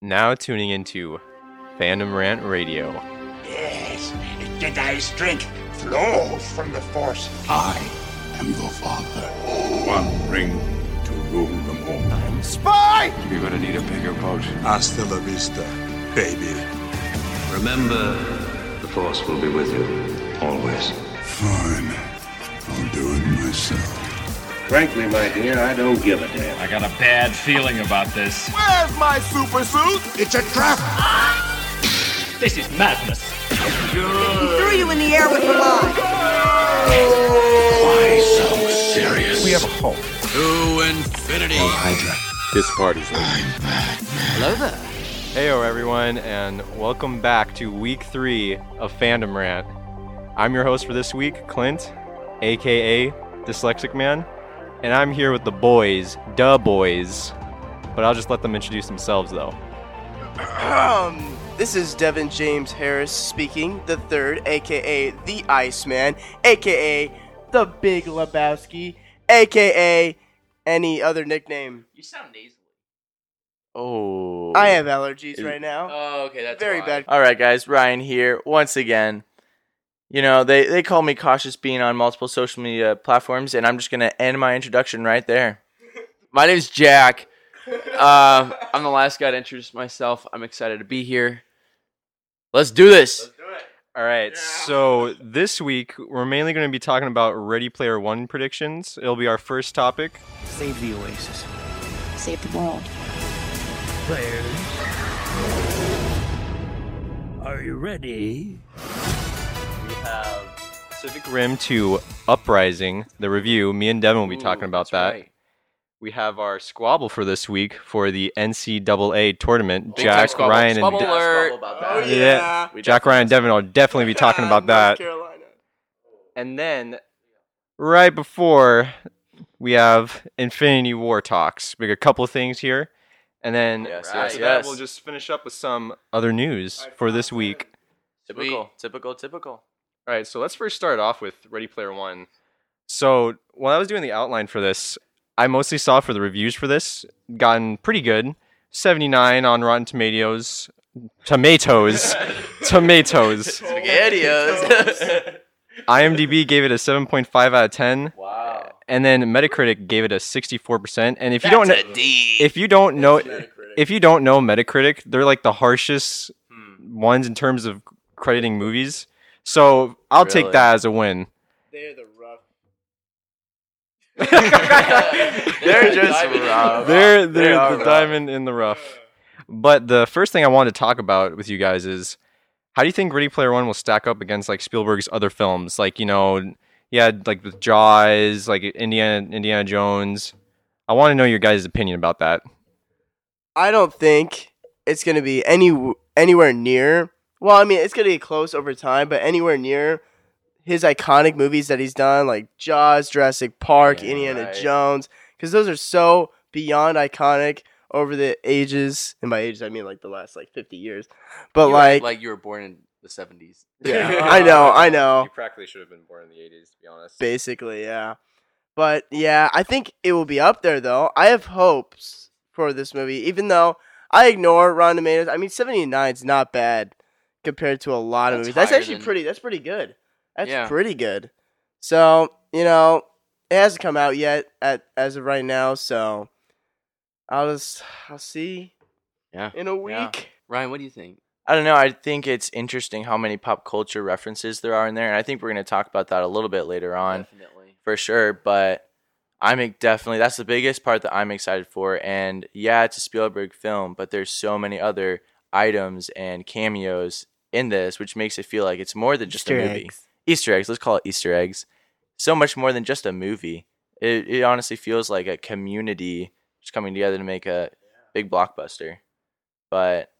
Now tuning into Fandom Rant Radio. Yes, Jedi strength flows from the Force. I am the Father. One ring to rule them all. Spy! You're gonna need a bigger boat. Hasta la vista, baby. Remember, the Force will be with you, always. Fine. I'll do it myself. Frankly, my dear, I don't give a damn. I got a bad feeling about this. Where's my super suit? It's a trap! This is madness. He threw you in the air with your line. Why so serious? We have a home. To infinity. Hydra. This party's over. Hello there. Heyo, everyone, and welcome back to week three of Fandom Rant. I'm your host for this week, Clint, aka Dyslexic Man, and I'm here with the boys, duh boys. But I'll just let them introduce themselves, though. Um, this is Devin James Harris speaking, the third, aka the Iceman, aka the Big Lebowski, aka any other nickname. You sound nasally. Oh. I have allergies Is- right now. Oh, okay, that's Very why. bad. All right, guys. Ryan here once again. You know they they call me cautious being on multiple social media platforms, and I'm just gonna end my introduction right there. My name's Jack. Um, I'm the last guy to introduce myself. I'm excited to be here. Let's do this. All right, so this week we're mainly going to be talking about Ready Player One predictions. It'll be our first topic. Save the Oasis. Save the world. Players, are you ready? We have Pacific Rim 2 Uprising, the review. Me and Devin will be talking about that. right. We have our squabble for this week for the NCAA tournament. Big Jack, squabble. Ryan, Squabble and De- alert. about Oh, that. yeah. We Jack, Ryan, and Devin will definitely be talking about that. Carolina. And then, right before, we have Infinity War talks. We got a couple of things here. And then Yes, after yes, that, we'll just finish up with some other news for this week. Typical, typical, typical. All right, so let's first start off with Ready Player One. So when I was doing the outline for this, I mostly saw for the reviews for this gotten pretty good, seventy nine on Rotten Tomatoes, tomatoes, tomatoes. Spaghettios. IMDb gave it a seven point five out of ten, wow. and then Metacritic gave it a sixty four percent. And if you don't, know, if you don't know, if you don't know Metacritic, they're like the harshest Hmm. ones in terms of crediting movies. So I'll take that as a win. They're the rough. They're just rough. they're They they're are the rough. diamond in the rough. But the first thing I wanted to talk about with you guys is how do you think Ready Player One will stack up against like Spielberg's other films? Like you know, yeah, like with Jaws, like Indiana Indiana Jones. I want to know your guys' opinion about that. I don't think it's gonna be any anywhere near. Well, I mean, it's gonna be close over time, but anywhere near his iconic movies that he's done, like Jaws, Jurassic Park, Yeah, Indiana right. Jones, because those are so beyond iconic over the ages. And by ages, I mean like the last like fifty years. But You're like, like you were born in the 70s. yeah, I know, I know. You practically should have been born in the '80s, to be honest. Basically, yeah. But yeah, I think it will be up there though. I have hopes for this movie, even though I ignore Rotten Tomatoes. I mean, seventy nine is not bad compared to a lot of That's movies. That's actually than- pretty. That's pretty good. That's Yeah. pretty good. So you know, it hasn't come out yet at as of right now. So I'll just I'll see Yeah. in a week. Yeah. Ryan, what do you think? I don't know. I think it's interesting how many pop culture references there are in there, and I think we're going to talk about that a little bit later on. Definitely. for sure. But I'm definitely that's the biggest part that I'm excited for. And yeah, it's a Spielberg film, but there's so many other items and cameos in this, which makes it feel like it's more than just Easter a movie. eggs. Easter eggs. Let's call it Easter eggs. So much more than just a movie. It it honestly feels like a community just coming together to make a big blockbuster. But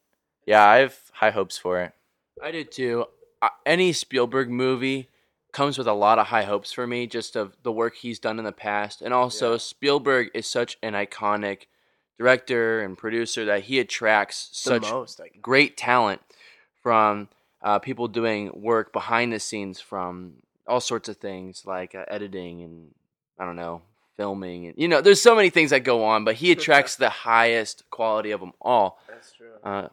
yeah, I have high hopes for it. I do too. Any Spielberg movie comes with a lot of high hopes for me, just of the work he's done in the past, and also Spielberg is such an iconic director and producer that he attracts The such most, great talent from uh, people doing work behind the scenes from all sorts of things like uh, editing and I don't know filming, and you know, there's so many things that go on. But he attracts the highest quality of them all. That's true. Uh,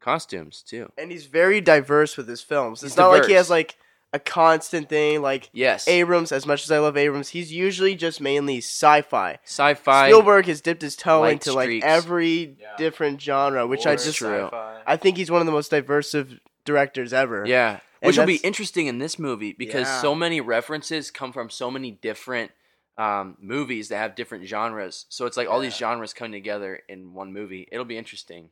costumes too. and he's very diverse with his films. It's He's not like he has like a constant thing like Yes, Abrams. As much as I love Abrams, he's usually just mainly sci-fi. sci-fi. Spielberg has dipped his toe light into like streaks. every different genre, which I just sci-fi. I think he's one of the most diverse of directors ever. Yeah, And which will be interesting in this movie because Yeah. so many references come from so many different um, movies that have different genres. So it's like all these genres coming together in one movie. It'll be interesting.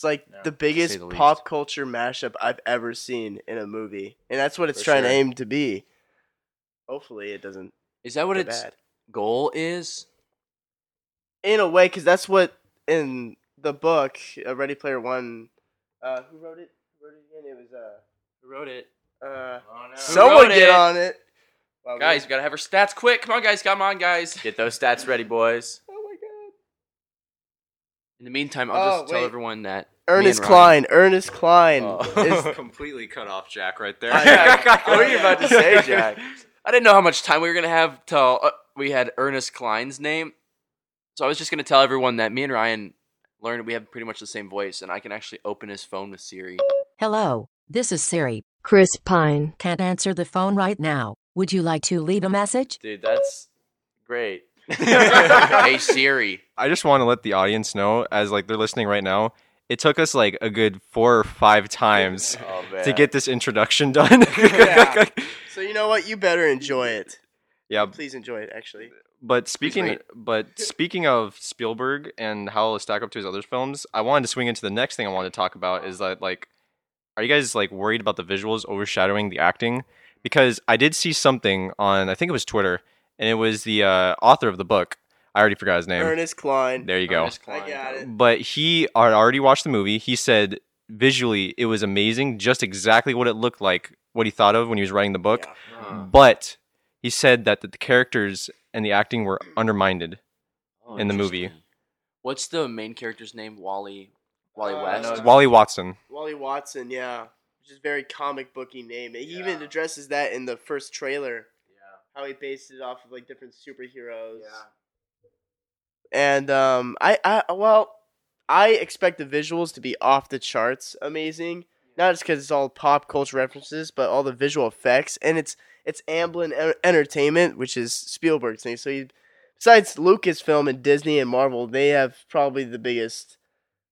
It's like Yeah, the biggest the pop culture mashup I've ever seen in a movie, and that's what it's For trying to aim to be. Hopefully, it doesn't Is that what its bad. goal is? In a way, because that's what in the book, uh, Ready Player One. Uh, who wrote it? Who wrote it again? It was uh, Who wrote it? uh, Who someone get it? on it. Wow, Guys, we gotta have our stats quick. Come on, guys. Come on, guys. Get those stats ready, boys. My god. In the meantime, I'll Oh, just tell wait. everyone that me Ernest and Ryan- Cline. Ernest Cline Oh. is completely cut off Jack right there. what were you about to say, Jack? I didn't know how much time we were gonna have till uh, we had Ernest Cline's name, so I was just gonna tell everyone that me and Ryan learned we have pretty much the same voice, and I can actually open his phone with Siri. Hello, this is Siri. Chris Pine. Can't answer the phone right now. Would you like to leave a message? Dude, that's great. Hey Siri. I just want to let the audience know, as like they're listening right now, it took us like a good four or five times Oh, to get this introduction done. Yeah. So you know what? You better enjoy it. yeah, Please enjoy it. Actually, but speaking but speaking of Spielberg and how it'll stack up to his other films, I wanted to swing into the next thing I wanted to talk about is that like are you guys like worried about the visuals overshadowing the acting? Because I did see something on I think it was Twitter and it was the uh, author of the book. I already forgot his name. Ernest Cline. There you go. Ernest I got it. But he had already watched the movie. He said visually it was amazing, just exactly what it looked like, what he thought of when he was writing the book. Huh. But he said that the characters and the acting were undermined. Oh, in the movie. What's the main character's name? Wally. Wally Uh, West. no, Wally Watson. Wally Watson. Yeah, which is a very comic booky name. He even addresses that in the first trailer. How he based it off of like different superheroes. Yeah. And um, I, I well, I expect the visuals to be off the charts, amazing. Not just because it's all pop culture references, but all the visual effects, and it's it's Amblin En- Entertainment, which is Spielberg's thing. So he, besides Lucasfilm and Disney and Marvel, they have probably the biggest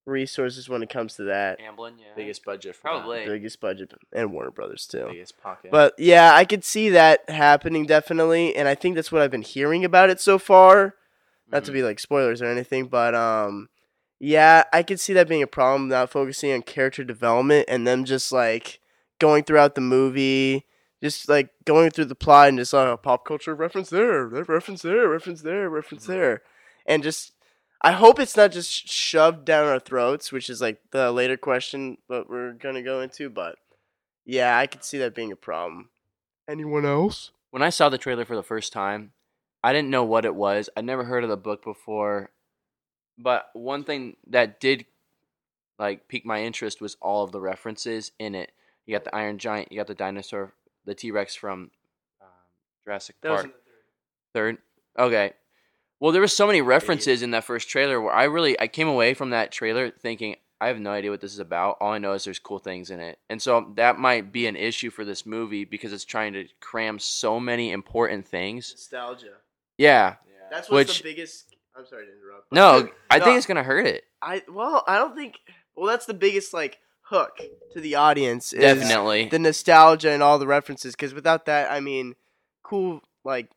resources when it comes to that. Amblin, yeah. biggest budget for Probably. Biggest budget, and Warner Brothers too. biggest pocket. But yeah, I could see that happening definitely, and I think that's what I've been hearing about it so far. Not to Mhm. be like spoilers or anything, but um, yeah, I could see that being a problem. Not focusing on character development and them just like going throughout the movie, just like going through the plot and just like a pop culture reference there, reference there, reference there, reference there, and just. I hope it's not just shoved down our throats, which is like the later question that we're gonna go into. But yeah, I could see that being a problem. Anyone else? when I saw the trailer for the first time, I didn't know what it was. I'd never heard of the book before. But one thing that did like pique my interest was all of the references in it. You got the Iron Giant, you got the dinosaur, the T Rex from um, Jurassic That was Park. in the Third. Okay. Well, there were so many references in that first trailer where I really I came away from that trailer thinking I have no idea what this is about. All I know is there's cool things in it. And so that might be an issue for this movie because it's trying to cram so many important things. nostalgia. Yeah. yeah. That's what's Which- the biggest. I'm sorry to interrupt. No, I No, think it's going to hurt it. I well, I don't think. Well, that's the biggest like hook to the audience. Is Definitely. the nostalgia and all the references. Because without that, I mean, cool like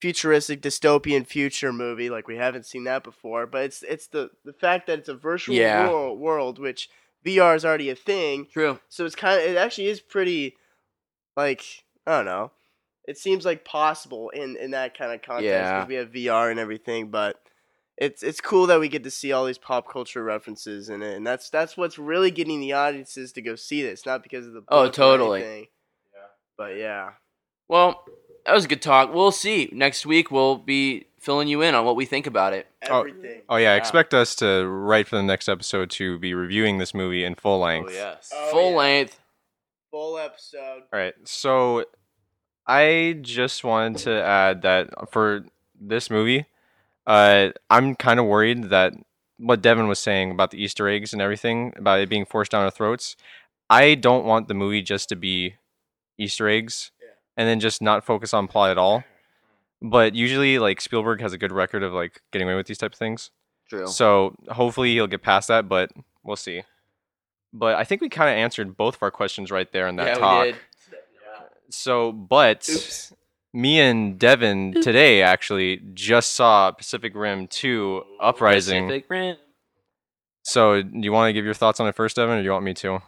futuristic dystopian future movie like we haven't seen that before. But it's it's the the fact that it's a virtual Yeah. world, world which VR is already a thing. True. So it's kind of it actually is pretty like I don't know. It seems like possible in in that kind of context Yeah. because we have VR and everything, but it's it's cool that we get to see all these pop culture references in it, and that's that's what's really getting the audiences to go see this, not because of the Oh, book or totally. anything. But yeah, Well, that was a good talk. We'll see. Next week we'll be filling you in on what we think about it. Oh, everything. Oh yeah, Yeah. expect us to right for the next episode to be reviewing this movie in full length. oh yes. Oh, Full yeah. length. Full episode. All right. So I just wanted to add that for this movie, uh, I'm kind of worried that what Devin was saying about the Easter eggs and everything about it being forced down our throats. I don't want the movie just to be Easter eggs and then just not focus on plot at all. But usually, like Spielberg has a good record of like getting away with these type of things. True. So hopefully he'll get past that, but we'll see. But I think we kind of answered both of our questions right there in that yeah, talk. we did. So, but Oops. me and Devin today actually just saw Pacific Rim 2 Uprising. Pacific Rim. So, do you want to give your thoughts on it first, Devin, or do you want me to?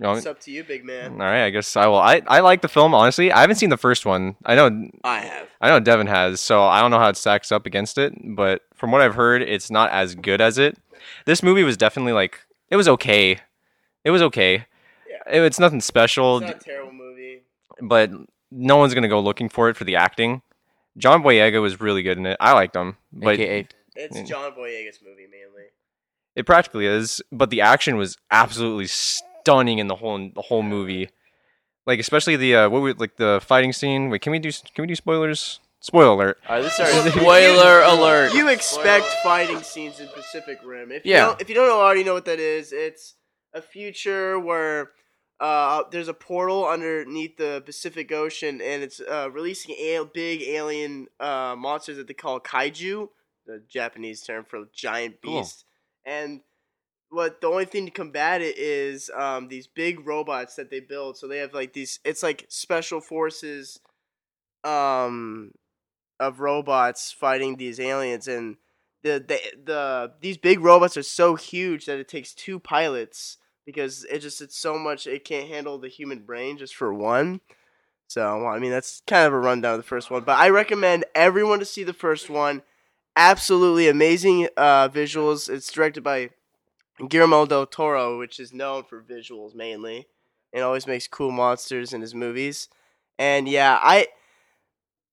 You want It's up to you, big man. All right, I guess I will. I, I like the film honestly. I haven't seen the first one. I know I have. I know Devin has, so I don't know how it stacks up against it, but from what I've heard, it's not as good as it. This movie was definitely like it was okay. It was okay. It- it's nothing special, It's not a terrible movie. but no one's gonna go looking for it for the acting. John Boyega was really good in it. I liked him, but AKA. It's Mm. John Boyega's movie mainly. it practically is. But the action was absolutely stunning in the whole the whole movie. Like especially the uh, what we, like the fighting scene. Wait, can we do can we do spoilers? Spoiler alert. All right, this is our Spoiler alert. You expect fighting scenes in Pacific Rim. If you Yeah. don't, if you don't already know what that is, it's a future where uh, there's a portal underneath the Pacific Ocean, and it's uh, releasing a- big alien uh, monsters that they call kaiju, the Japanese term for giant Cool. beast. And what the only thing to combat it is um, these big robots that they build. So they have like these. It's like special forces, um, of robots fighting these aliens, and the the the these big robots are so huge that it takes two pilots because it just it's so much it can't handle the human brain just for one. So I mean that's kind of a rundown of the first one, but I recommend everyone to see the first one. Absolutely amazing uh, visuals. It's directed by Guillermo del Toro, which is known for visuals mainly, and always makes cool monsters in his movies. And yeah, I,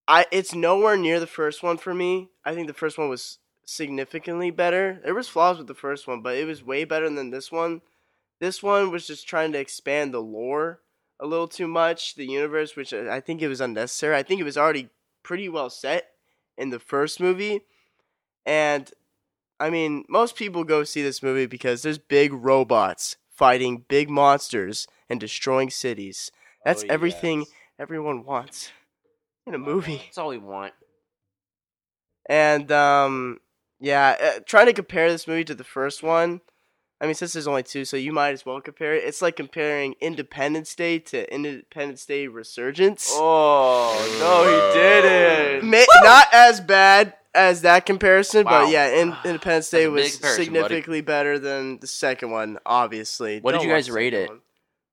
I it's nowhere near the first one for me. I think the first one was significantly better. There was flaws with the first one, but it was way better than this one. This one was just trying to expand the lore a little too much, the universe, which I think it was unnecessary. I think it was already pretty well set in the first movie. And I mean, most people go see this movie because there's big robots fighting big monsters and destroying cities. That's Oh, everything yes. everyone wants in a movie. That's all we want. And um, yeah, uh, trying to compare this movie to the first one. I mean, since there's only two, so you might as well compare it. It's like comparing Independence Day to Independence Day Resurgence. Oh no, he didn't. Ma- not as bad as that comparison, Wow. but yeah, in- Independence Day That's a big was comparison, buddy. significantly better than the second one. Obviously, What did Don't you guys rate it?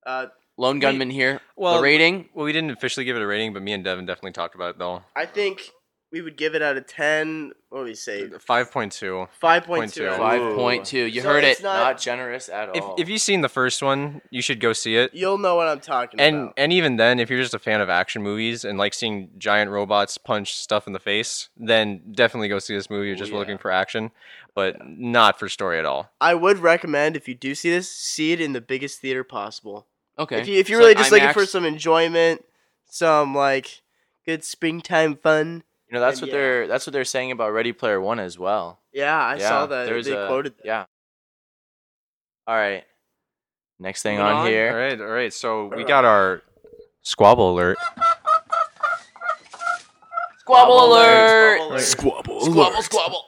Uh, Lone gunman here. well- the rating. Well, we didn't officially give it a rating, but me and Devin definitely talked about it though. I think we would give it out of ten. What do we say? Five point two. Five point two. Five point two. You So heard it's it. not- Not generous at If all. if you've seen the first one, you should go see it. You'll know what I'm talking And about. and even then, if you're just a fan of action movies and like seeing giant robots punch stuff in the face, then definitely go see this movie. You're just yeah. looking for action, but not for story at all. I would recommend if you do see this, see it in the biggest theater possible. Okay. If you if you're So really just looking for IMAX? some enjoyment, some like good springtime fun. You know, that's and what yeah. they're that's what they're saying about Ready Player One as well. Yeah, I yeah, saw that. There's they a, quoted that. Yeah. All right. Next thing on, on. here. All right, all right. So we got our squabble alert. Squabble alert. Squabble. Squabble squabble.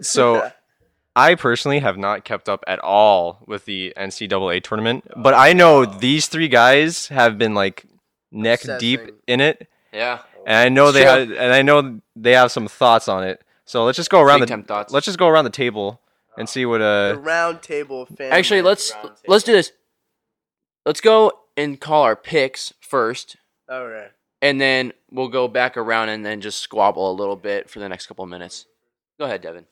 So I personally have not kept up at all with the NCAA tournament, but I know oh. these three guys have been like neck deep in it, Yeah. And I know It's they true. have, and I know they have some thoughts on it. So let's just go around Big the time thoughts. let's just go around the table and see what The uh round table of fans. Actually, let's table. let's do this. Let's go and call our picks first, All right. and then we'll go back around and then just squabble a little bit for the next couple of minutes. Go ahead, Devin.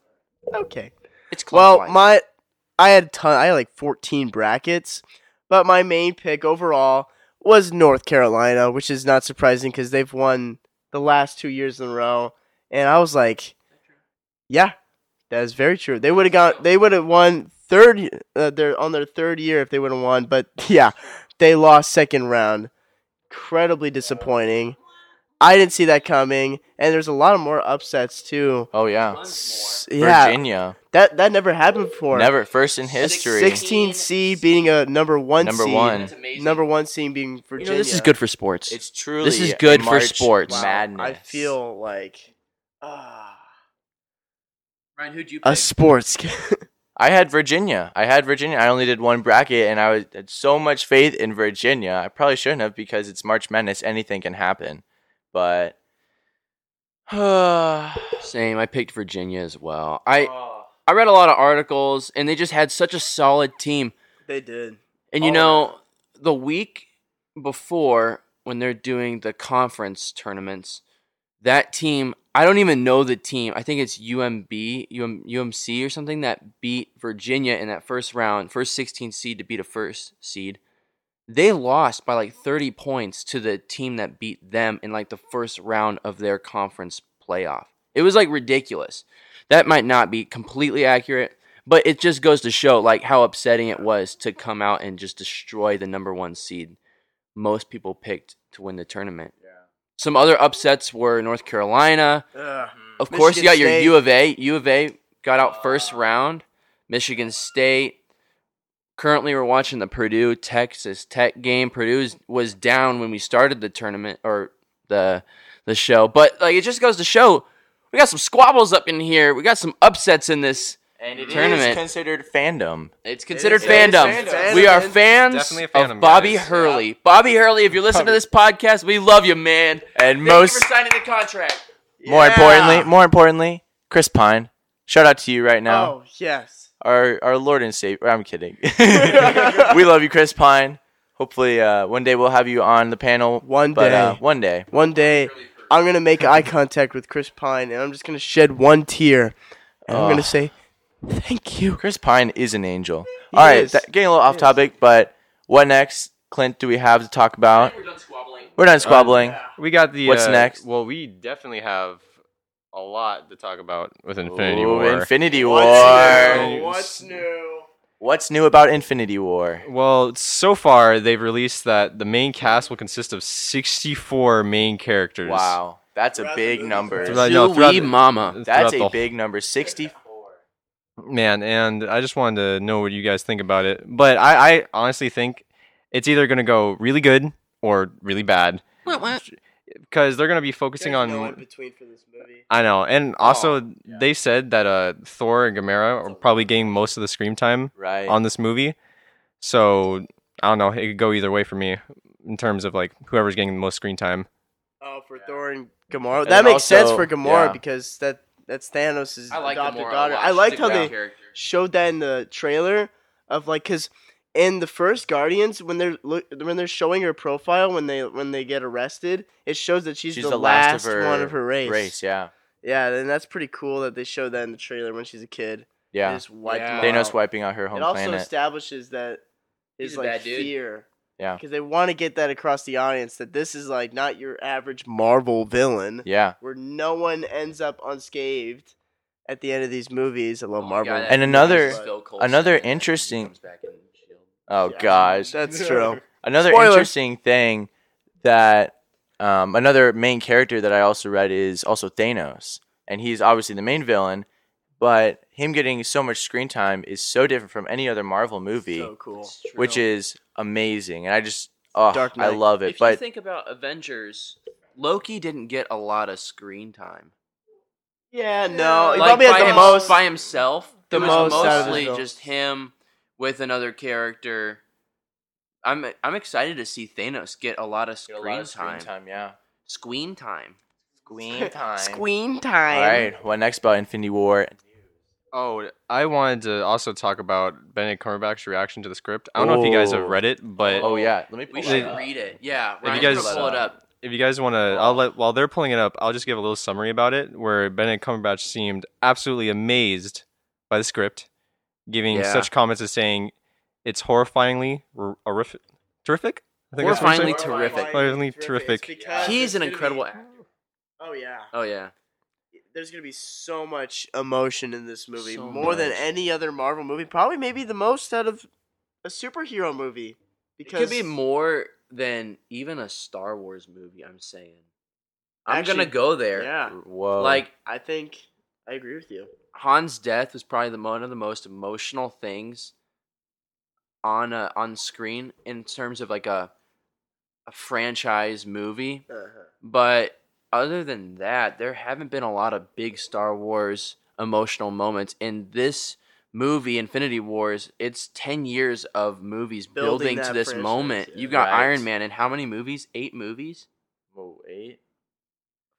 Okay. It's Well, clockwise. my I had a ton. I had like 14 brackets, but my main pick overall was North Carolina, which is not surprising because they've won the last two years in a row, and I was like, yeah, that is very true. They would have got. They would have won third. Uh, they're on their third year if they would have won, but yeah, they lost second round. Incredibly disappointing. I didn't see that coming, and there's a lot of more upsets too. Oh yeah, S- yeah, Virginia. that that never happened before. Never first in history. 16 seed beating a number one Number seed. one. That's amazing. Number one seed being You Virginia. know, this is good for sports. It's truly This is a good for March sports. Wow, Madness. I feel like ah, Ryan, who'd you Pick? a sports. game. I had Virginia. I had Virginia. I only did one bracket, and I was, had so much faith in Virginia. I probably shouldn't have because it's March Madness. Anything can happen. But Same. I picked Virginia as well. I I read a lot of articles, and they just had such a solid team. they did. And you Oh, know, the week before when they're doing the conference tournaments, that team, I don't even know the team. I think it's UMB, UM, UMC or something that beat Virginia in that first round, first 16 seed to beat a first seed. They lost by like 30 points to the team that beat them in like the first round of their conference playoff. It was like ridiculous. That might not be completely accurate, but it just goes to show like how upsetting it was to come out and just destroy the number one seed. Most people picked to win the tournament. Yeah. Some other upsets were North Carolina. Ugh. Hmm. Of course, you got Michigan your State. U of A. U of A got out first round. Michigan State. Currently, we're watching the Purdue Texas Tech game. Purdue was down when we started the tournament or the the show, but like it just goes to show we got some squabbles up in here. We got some upsets in this and it is tournament. considered fandom. It's considered is- it is fandom. fandom. We are fans fandom, of Bobby guys. Hurley. Bobby Hurley, if you're listening to this podcast, we love you, man. And Thank most, you for signing the contract. more Yeah. importantly, more importantly, Chris Pine. Shout out to you right now. Oh yes. Our our Lord and Savior. I'm kidding. we love you, Chris Pine. Hopefully, uh, one day we'll have you on the panel. One but, day. uh, one day. One day, I'm gonna make eye contact with Chris Pine, and I'm just gonna shed one tear, and I'm gonna say, "Thank you." Chris Pine is an angel. He All right, is. that, getting a little off topic, but what next, Clint? Do we have to talk about? We're done squabbling. We're done squabbling. We got the. What's uh, next? Well, we definitely have a lot to talk about with Infinity Ooh, War. Infinity War. What's new? What's new? What's new about Infinity War? Well, so far they've released that the main cast will consist of 64 main characters. Wow, that's a Throughout big number. Throughout- no, throughout Sweet the- mama. That's a big number. Sixty-four. man and i just wanted to know what you guys think about it but i, I honestly think it's either going to go really good or really bad because they're going to be focusing There's no in on between for this movie. i know and also they said that uh thor and Gamora are probably getting most of the screen time Right. on this movie so i don't know it could go either way for me in terms of like whoever's getting the most screen time Oh, for Thor and Gamora. And That makes sense for Gamora yeah. because that that's Thanos' I like adopted Gamora daughter. I liked how they character. showed that in the trailer of like because in the first Guardians when they're look, when they're showing her profile when they when they get arrested, it shows that she's, She's the, the last, last of her one of her race. Race, yeah, Yeah, and that's pretty cool that they showed that in the trailer when she's a kid. They yeah. just wiped Yeah. them Thanos out. wiping out her home It also planet. establishes that He's his a like bad dude. fear. Yeah. Because they want to get that across the audience that this is like not your average Marvel villain yeah, where no one ends up unscathed at the end of these movies. I love Oh, Marvel. God, And another- is Phil Coulson, another and interesting- comes back in Shield. Oh Yeah, gosh. That's true. Another Spoiler. interesting thing that um, another main character that I also read is also Thanos, and he's obviously the main villain. But him getting so much screen time is so different from any other Marvel movie, So cool. Which is amazing. And I just, oh, Dark I love it. if you But think about Avengers, Loki didn't get a lot of screen time. Yeah, no. He Like, probably by, the him- most. by himself. the it was most out of his mostly just him with another character. I'm I'm excited to see Thanos get a lot of screen, lot of screen time. time, yeah. Screen time. Screen time. screen time. All right, what next about Infinity War? Oh, I wanted to also talk about Benedict Cumberbatch's reaction to the script. I don't know if you guys have read it, but Oh yeah, let me. We pull should up. read it. Yeah, if you guys- pull it up. if you guys want to, I'll let while they're pulling it up, I'll just give a little summary about it. Where Benedict Cumberbatch seemed absolutely amazed by the script, giving Yeah. such comments as saying it's horrifyingly r- horrific, terrific. I think that's what he Horrifyingly said. terrific. Horrifyingly It's terrific. He's an incredible be- actor. Oh yeah. Oh yeah. There's gonna be so much emotion in this movie, So more than any other Marvel movie. Probably maybe the most out of a superhero movie. Because It could be more than even a Star Wars movie. I'm saying. I'm Actually, gonna go there. Yeah. Whoa. Like I think I agree with you. Han's death was probably the one of the most emotional things on a, on screen in terms of like a a franchise movie. Uh-huh. But other than that, there haven't been a lot of big Star Wars emotional moments. In this movie, Infinity Wars, it's ten years of movies Building building, to this moment. yeah. You've got Right. Iron Man in how many movies? Eight movies? Whoa, eight.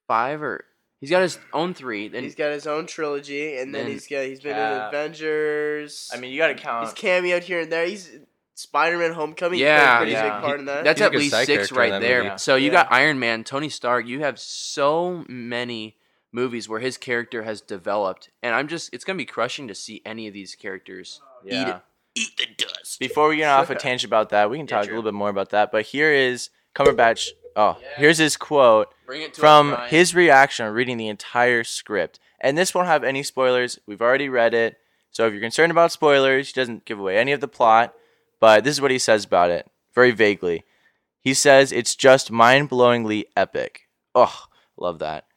Five or he's got his own three. Then he's got his own trilogy, and then, then he's got he's been in Avengers. I mean, you got to count. he's cameoed here and there. He's Spider-Man: Homecoming. he Yeah, a yeah. big part in that. That's He's at least six right there. movie. So you Yeah. got Iron Man, Tony Stark. You have so many movies where his character has developed, and I'm just it's gonna be crushing to see any of these characters Yeah. eat eat the dust. Before we get off a tangent about that, we can talk true. a little bit more about that. But here is Cumberbatch. Oh, here's his quote Bring it to us, from his reaction on reading the entire script. And this won't have any spoilers. We've already read it. So if you're concerned about spoilers, he doesn't give away any of the plot. But this is what he says about it, very vaguely. He says it's just mind blowingly epic. Oh, love that.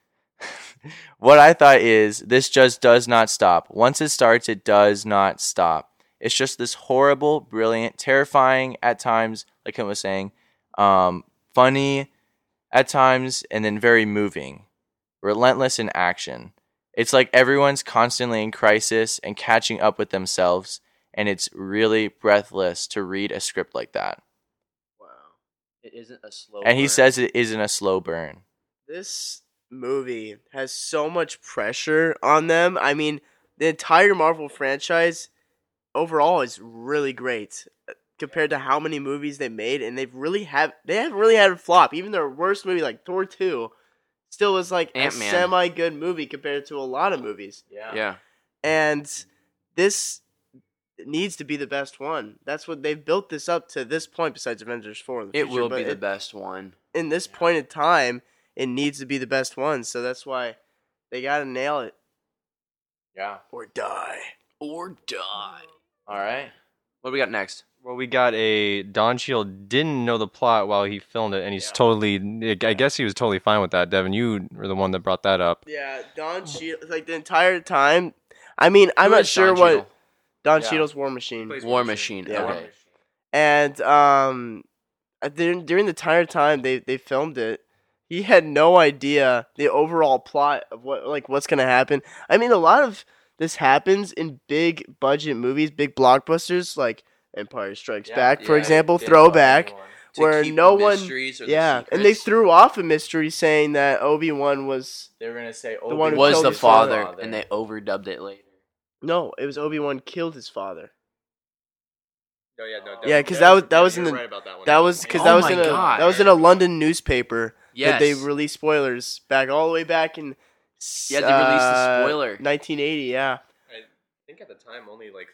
what I thought is this just does not stop. Once it starts, it does not stop. It's just this horrible, brilliant, terrifying at times, like Kim was saying, um, funny at times, and then very moving, relentless in action. It's like everyone's constantly in crisis and catching up with themselves, and it's really breathless to read a script like that. Wow, it isn't a slow. And he says it isn't a slow burn. this movie has so much pressure on them. I mean, the entire Marvel franchise overall is really great compared to how many movies they made, and they've really have they haven't really had a flop. Even their worst movie, like Thor two, still was like Ant-Man. a semi good movie compared to a lot of movies. yeah. Yeah. And this needs to be the best one. That's what they've built this up to this point. Besides Avengers four, in the It future, will but be the best one. in this point in time, it needs to be the best one. So that's why they gotta nail it Yeah. or die. Or die. All right. What do we got next? Well, we got a Don Cheadle didn't know the plot while he filmed it, and he's totally. I guess he was totally fine with that. Devin, you were the one that brought that up. Yeah, Don Cheadle. Like the entire time. I mean, I'm Who not sure Don what Cheadle? Don Yeah. Cheadle's War Machine. War Machine. Yeah. Okay. And um, during during the entire time they they filmed it, he had no idea the overall plot of what like what's gonna happen. I mean, a lot of this happens in big budget movies, big blockbusters like Empire Strikes Back, for Yeah, example, throwback. where no one, or the yeah, and they threw off a mystery saying that Obi Wan was They were gonna say The one Was the father. father, and they overdubbed it later. no, it was Obi Wan killed his father. Oh yeah, no. Yeah, 'cause that was- that was in the- That was because Oh that was in a God. that was in a London newspaper that they released spoilers back all the way back in. Yeah, they released the uh, spoiler. 1980. Yeah, I think at the time only like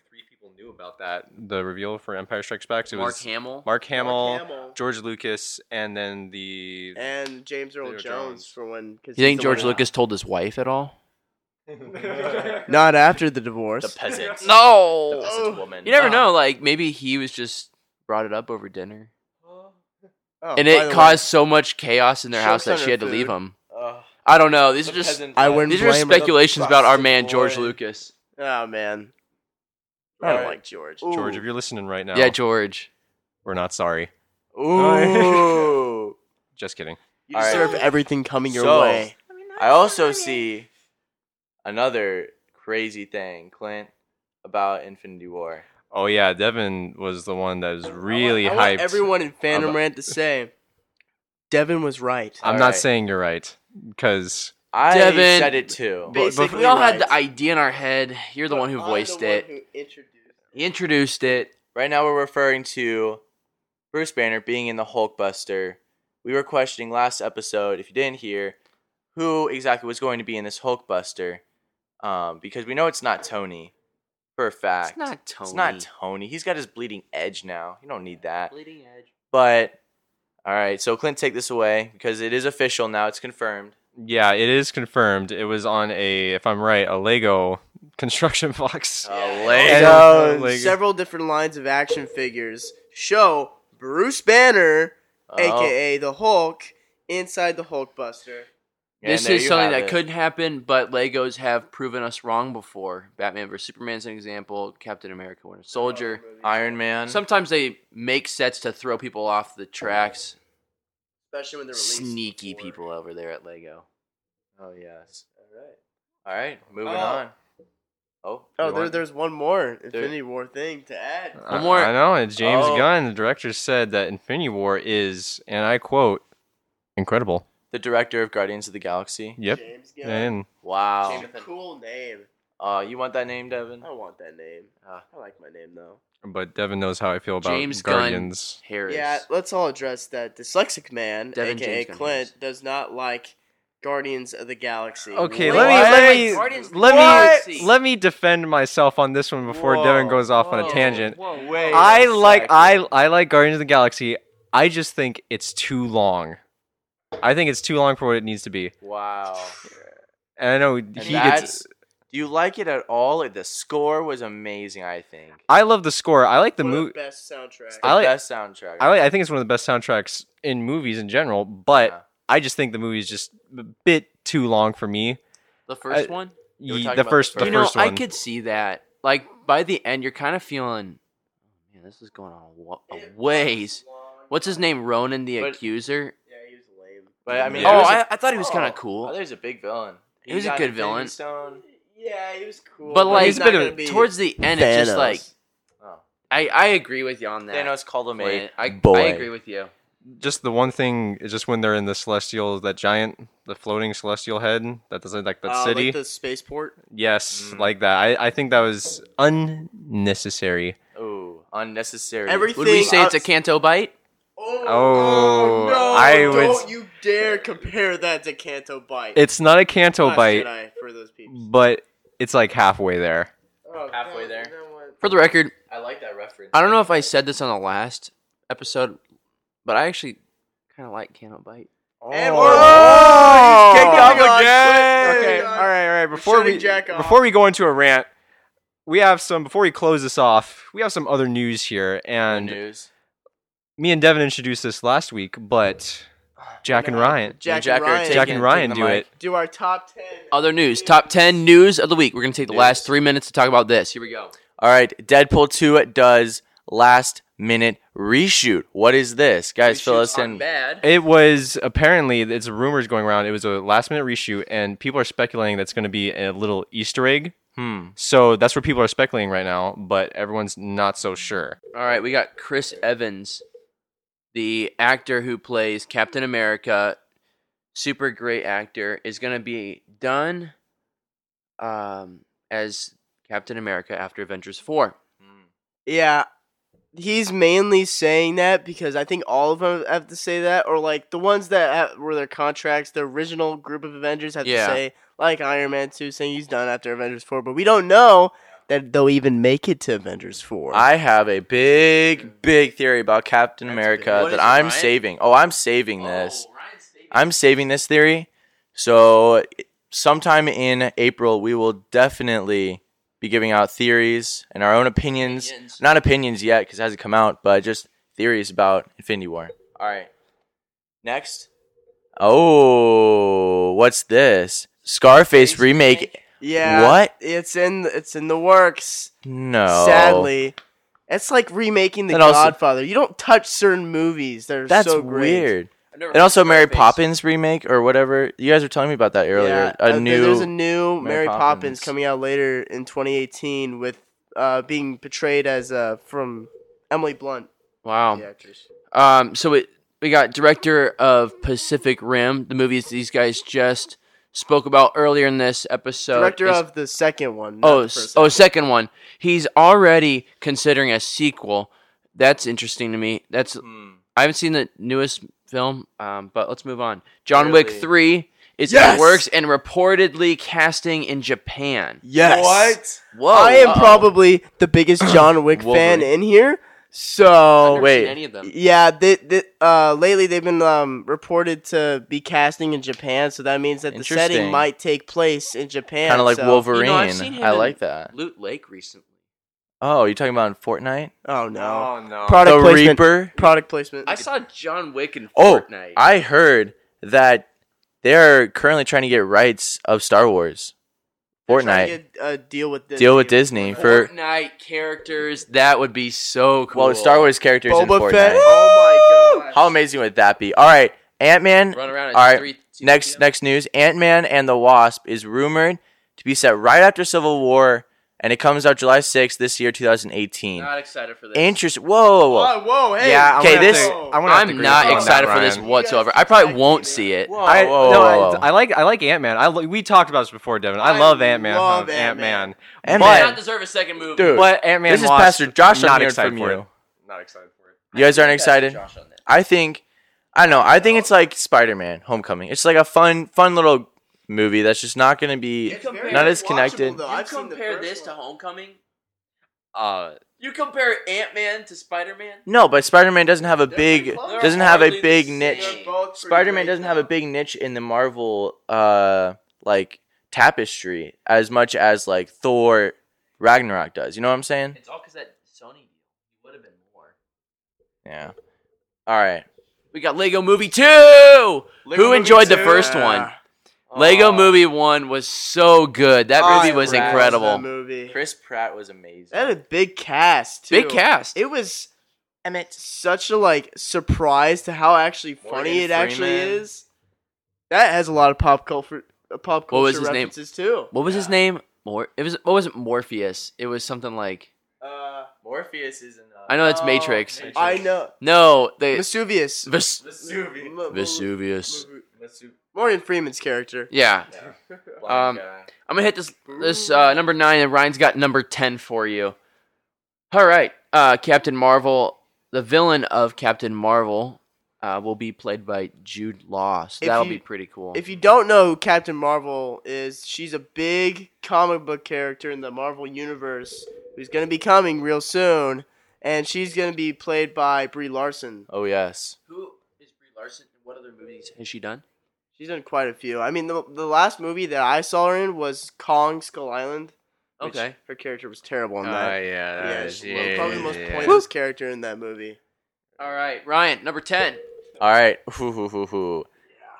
knew about that. The reveal for Empire Strikes Back. It was Mark was Hamill. Mark Hamill, Hamill. George Lucas, and then the. and James Earl Earl Jones, Jones. for when. Cause You think he's the one George who- Lucas told his wife at all? Not after the divorce. The peasants. No. The peasant woman. You never know. Like maybe he was just brought it up over dinner, Oh, and by the it way, caused so much chaos in their house that she her had to leave him. Ugh. I don't know. These The are just I wouldn't these are speculations about our man George boy. Lucas. Oh man, I don't like George. George, if you're listening right now, Yeah, George. we're not sorry. Ooh. Just kidding. You All right. deserve everything coming your So- way. I also see another crazy thing, Clint, about Infinity War. Oh yeah, Devin was the one that was really I want hyped. everyone in Fandom about- Rant to say, Devin was right. I'm All not right. saying you're right because I Devin- said it too. But, but Basically we all had right. the idea in our head. You're the one who I'm voiced the one it. Who introduced it. He introduced it. Right now, we're referring to Bruce Banner being in the Hulkbuster. We were questioning last episode, if you didn't hear, who exactly was going to be in this Hulkbuster. Um, because we know it's not Tony, for a fact. It's not Tony. It's not Tony. He's got his bleeding edge now. You don't need that. Bleeding Edge. But all right, so Clint, take this away because it is official now. It's confirmed. yeah, it is confirmed. It was on a, if I'm right, a Lego construction box. Uh, Lego. Lego. Several different lines of action figures show Bruce Banner, Oh. aka the Hulk, inside the Hulkbuster. And this is something that it. could happen, but Legos have proven us wrong before. Batman vs Superman is an example. Captain America: Winter Soldier. Iron Man. Sometimes they make sets to throw people off the tracks. Especially when they're released. Sneaky people over there at Lego. Oh yes. All right. All right. Moving Oh. on. Oh. Oh, you there, want- there's one more Infinity War thing to add. I- One more. I know. And James Oh. Gunn, the director, said that Infinity War is, and I quote, incredible. the director of Guardians of the Galaxy. Yep. James Gunn. And Wow. It's cool name. Uh, you want that name, Devin? I want that name. Ah. I like my name though. but Devin knows how I feel about James Gunn Guardians. Harris. Yeah, let's all address that dyslexic man, Devin aka James Clint, Harris. does not like Guardians of the Galaxy. Okay, What? let me let me Guardians- let What? me let me defend myself on this one before Devin goes off on a tangent. Whoa, Wait. I a like second. I I like Guardians of the Galaxy. I just think it's too long. I think it's too long for what it needs to be. Wow. And I know And he that's. gets. Do you like it at all? The score was amazing. I think. I love the score. I like the One of movie. best soundtrack. The I like- best soundtrack. I like. I think it's one of the best soundtracks in movies in general. But Yeah. I just think the movie's just a bit too long for me. The first I- one. You Ye- the about the first, the first you know, first I could see that. Like by the end, you're kind of feeling, oh, man, this is going on a, a ways. What's his name? Ronan the But- Accuser. Yeah, he was lame. But I mean, Yeah. Oh, there's a- I, I thought he was kind of oh, cool. Oh, cool. there's a big villain. He was a good Infinity villain. Stone. Yeah, he was cool. But like he's not gonna of- towards the end, it's just like Oh. I I agree with you on that. Thanos called him a Clint. I. I agree with you. Just the one thing is just when they're in the celestial, that giant, the floating celestial head that doesn't like that uh, city. like the spaceport. yes, Mm. like that. I, I think that was unnecessary. Ooh, unnecessary. Everything. Would we say it's a Canto Bight? Oh, Oh, no! I Don't you dare compare that to Canto Bight. It's not a Canto Last bite, Jedi for those people. but it's like halfway there. Oh, Halfway God, there. you know? For the record, I like that reference. I don't know if I said this on the last episode, but I actually kind of like Canto Bight. And Oh, we're oh, kicked off moving again. Okay, Moving all on. right, all right. Before we Jack off. before we go into a rant, we have some. Before we close this off, we have some other news here, and news. me and Devin introduced this last week, but oh, Jack and Ryan, Jack, Jack and are Ryan taking- Jack and Ryan do it. do our top ten. Other news, top ten news of the week. We're gonna take the last three minutes to talk about this. Here we go. All right, Deadpool 2 does last minute reshoot. What is this? Guys, fill us in. Bad. It was apparently it's rumors going around. It was a last minute reshoot, and people are speculating that's going to be a little Easter egg. Hmm. So that's what people are speculating right now, but everyone's not so sure. All right, we got Chris Evans, the actor who plays Captain America, super great actor, is going to be done um, as Captain America after Avengers 4. Yeah, he's mainly saying that because I think all of them have to say that, or like the ones that have, were their contracts, the original group of Avengers have Yeah. to say, like Iron Man 2 saying he's done after Avengers 4, but we don't know that they'll even make it to Avengers 4. I have a big, big theory about Captain America that I'm Ryan? saving. Oh, I'm saving this. I'm saving this theory. So, sometime in April, we will definitely be giving out theories and our own opinions. Opinions. Not opinions yet because it hasn't come out, but just theories about Infinity War. All right. Next. Oh, what's this? Scarface remake. yeah, What? It's in it's in the works. No. Sadly, it's like remaking The also- Godfather. You don't touch certain movies that are That's so great. weird. And also Mary Poppins remake or whatever. You guys were telling me about that earlier. Yeah, a uh, new There's a new Mary Mary, Poppins. Poppins. coming out later in 2018 with uh, being portrayed as uh, from Emily Blunt, Wow. the actress. Um, so it, we got director of Pacific Rim, the movies these guys just spoke about earlier in this episode. Director is- of the second one. not oh the s- first oh one. second one. He's already considering a sequel. That's interesting to me. That's Hmm. I haven't seen the newest film, um, but let's move on. John Wick Really? three is in Yes! the works and reportedly casting in Japan. Yes. What? Whoa! I am uh-oh. probably the biggest John Wick fan Wolverine. in here. I've So never wait. seen any of them. yeah, they, they, uh, lately they've been um, reported to be casting in Japan. So that means that the setting might take place in Japan. kind of like so- Wolverine. You know, I've seen him I in like that. Loot Lake recently. Oh, you're talking about in Fortnite? Oh no! Oh no. Product the placement. Reaper. Product placement. I saw John Wick in Oh, Fortnite. I heard that they're currently trying to get rights of Star Wars. Trying to Fortnite. get a deal with Disney. Deal with Disney for Fortnite characters. That would be so cool. well, Star Wars characters in Fortnite. Fett. Oh my god. How amazing would that be? All right, Ant Man. Run around at All right, three- two- next next news: Ant Man and the Wasp is rumored to be set right after Civil War, and it comes out July sixth this year, two thousand eighteen. Not excited for this. Interesting. Whoa, whoa, whoa. Whoa, whoa, hey. Yeah, Okay, this- to- I'm, gonna I'm not with you on excited that, for this whatsoever. I probably won't see it. Whoa, I, whoa, no, whoa, whoa. I, I like I like Ant Man. I we talked about this before, Devin. I, I love Ant Man. love Ant Man. Ant Man not deserve a second movie. Dude, But Ant Man. this is Pastor Josh. Not I'm excited from for you. it. Not excited for it. You guys aren't excited? Josh on that. I think I don't know. I think it's like Spider Man Homecoming. It's like a fun fun little movie that's just not gonna be compare- not as watchable, connected. though. You I've seen the compare first this one. to Homecoming? Uh, You compare Ant Man to Spider Man? No, but Spider Man doesn't have a pretty big close. doesn't have a hardly the big same. niche. They're both pretty Spider Man great, doesn't have a though. big niche in the Marvel uh like tapestry as much as like Thor Ragnarok does. You know what I'm saying? It's all because that Sony deal. You would have been more. Yeah. All right. We got Lego Movie 2! Who Movie enjoyed the 2? first one? Lego Movie 1 was so good. That I movie was loved incredible. That movie. Chris Pratt was amazing. That had a big cast too. Big cast. It was Emmett such a like surprise to how actually funny Morgan it actually Freeman. is. That has a lot of pop culture, uh, pop culture What was his name? references too. What was his name? Mor- it was what was it? Morpheus. It was something like Uh, Morpheus is in uh, I know it's oh, Matrix. I know No, the Vesuvius. Ves- Vesuvius. M- m- Vesuvius. Morgan Freeman's character. Yeah. Um, I'm gonna hit this this uh, number nine, and Ryan's got number ten for you. All right, uh, Captain Marvel. The villain of Captain Marvel uh, will be played by Jude Law, so If that'll you- be pretty cool. If you don't know who Captain Marvel is, she's a big comic book character in the Marvel universe who's gonna be coming real soon, and she's gonna be played by Brie Larson. Oh yes. Who is Brie Larson? What other movies has she done? She's done quite a few. I mean, the the last movie that I saw her in was Kong Skull Island. which Okay. her character was terrible in uh, that. yeah, yeah, that she was- was probably the most yeah. pointless character in that movie. All right, Ryan, number ten. All right. Hoo, hoo, hoo, hoo.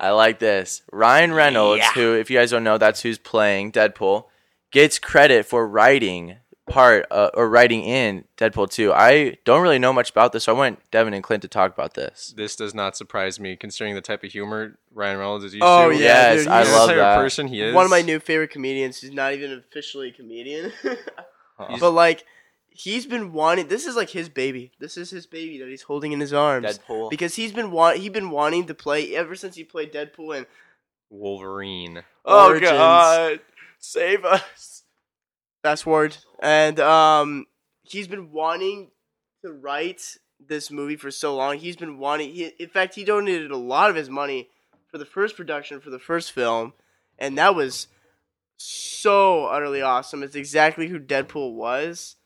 I like this. Ryan Reynolds, who, if you guys don't know, that's who's playing Deadpool, gets credit for writing part uh, or writing in Deadpool 2. I don't really know much about this, so I want Devin and Cline to talk about this. This does not surprise me, considering the type of humor Ryan Reynolds is used Oh, to. yeah, yes, dude, I love type that. person he is. One of my new favorite comedians. He's not even officially a comedian, Huh. but like he's been wanting. This is like his baby. This is his baby that he's holding in his arms. Deadpool. Because he's been want he been wanting to play ever since he played Deadpool and Wolverine. Oh Origins. God, save us. Fast forward, and um, he's been wanting to write this movie for so long. He's been wanting. He, in fact, he donated a lot of his money for the first production for the first film, and that was so utterly awesome. It's exactly who Deadpool was,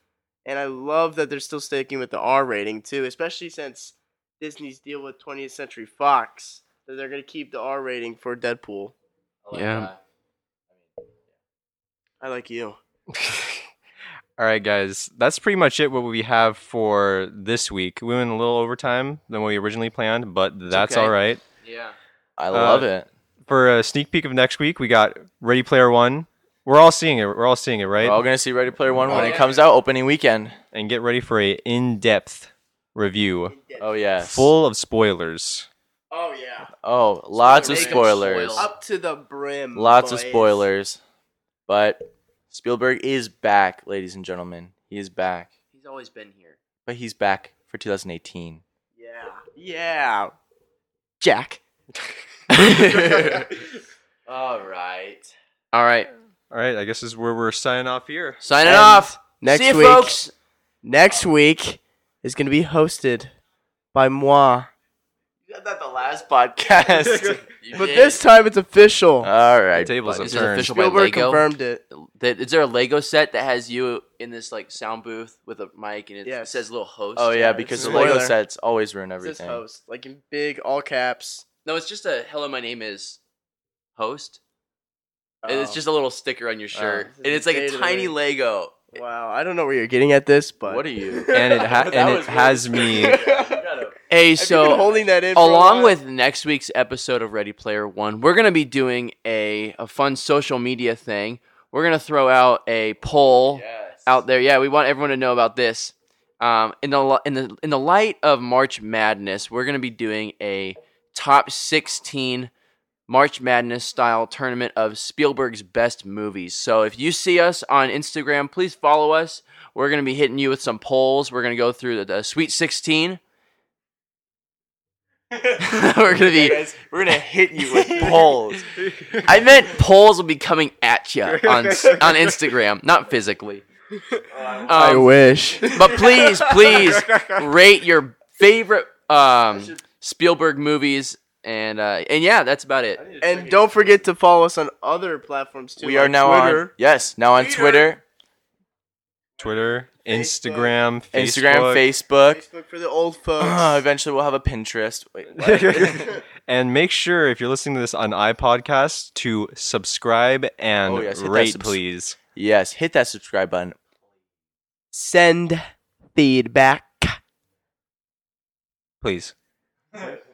and I love that they're still sticking with the R rating too, especially since Disney's deal with 20th Century Fox that they're gonna keep the R rating for Deadpool. Yeah. I like you. All right, guys, that's pretty much it. What we have for this week. We went a little overtime than what we originally planned, but that's okay. all right. Yeah. I love Uh, it. For a sneak peek of next week, we got Ready Player One. We're all seeing it. We're all seeing it, right? We're all going to see Ready Player One when Oh, it comes out opening weekend. and get ready for a in-depth review, Oh, yeah, full of spoilers. Oh yeah. Oh, lots of spoilers. spoil. Up to the brim. Lots of spoilers. But Spielberg is back, ladies and gentlemen. He is back. He's always been here. But he's back for 2018. Yeah. Yeah. Jack. All right. All right, All right, I guess this is where we're signing off here. signing And off. Next See you, week. folks. Next week is going to be hosted by moi. You got that the last podcast. But did. this time it's official. All right. Tables buddy. have Is it turned. official by Spielberg Lego? confirmed it. That- Is there a Lego set that has you in this like sound booth with a mic and it Yes. says little host? Oh, yeah, Yeah, because the Lego spoiler. sets always ruin It says everything. host, like in big all caps. No, it's just a hello. My name is host. And Oh. It's just a little sticker on your oh, shirt, This and it's like a date of the tiny week. Lego. wow. I don't know where you're getting at this, but What are you? and it ha- That and it really has me. You gotta- and Hey, so holding that in along with next week's episode of Ready Player One, we're gonna be doing a, a fun social media thing. We're gonna throw out a poll out there. Yeah, we want everyone to know about this. Um, in the in the in the light of March Madness, we're gonna be doing a top sixteen March Madness style tournament of Spielberg's best movies. So if you see us on Instagram, please follow us. We're gonna be hitting you with some polls. We're gonna go through the, the Sweet Sixteen. we're gonna be we're gonna hit you with polls. I meant polls will be coming at you on on Instagram, not physically. I Um, wish. But please, please rate your favorite um, Spielberg movies, and uh, and yeah, that's about it. And don't forget to follow us on other platforms too. We are now Twitter. on yes, now on Twitter. Twitter, Twitter, Instagram, Facebook. Instagram, Facebook. Facebook for the old folks. Ah, eventually, we'll have a Pinterest. Wait, and make sure if you're listening to this on iPodcast to subscribe and Oh, yes, rate, subs- please. yes, hit that subscribe button. Send feedback. Please.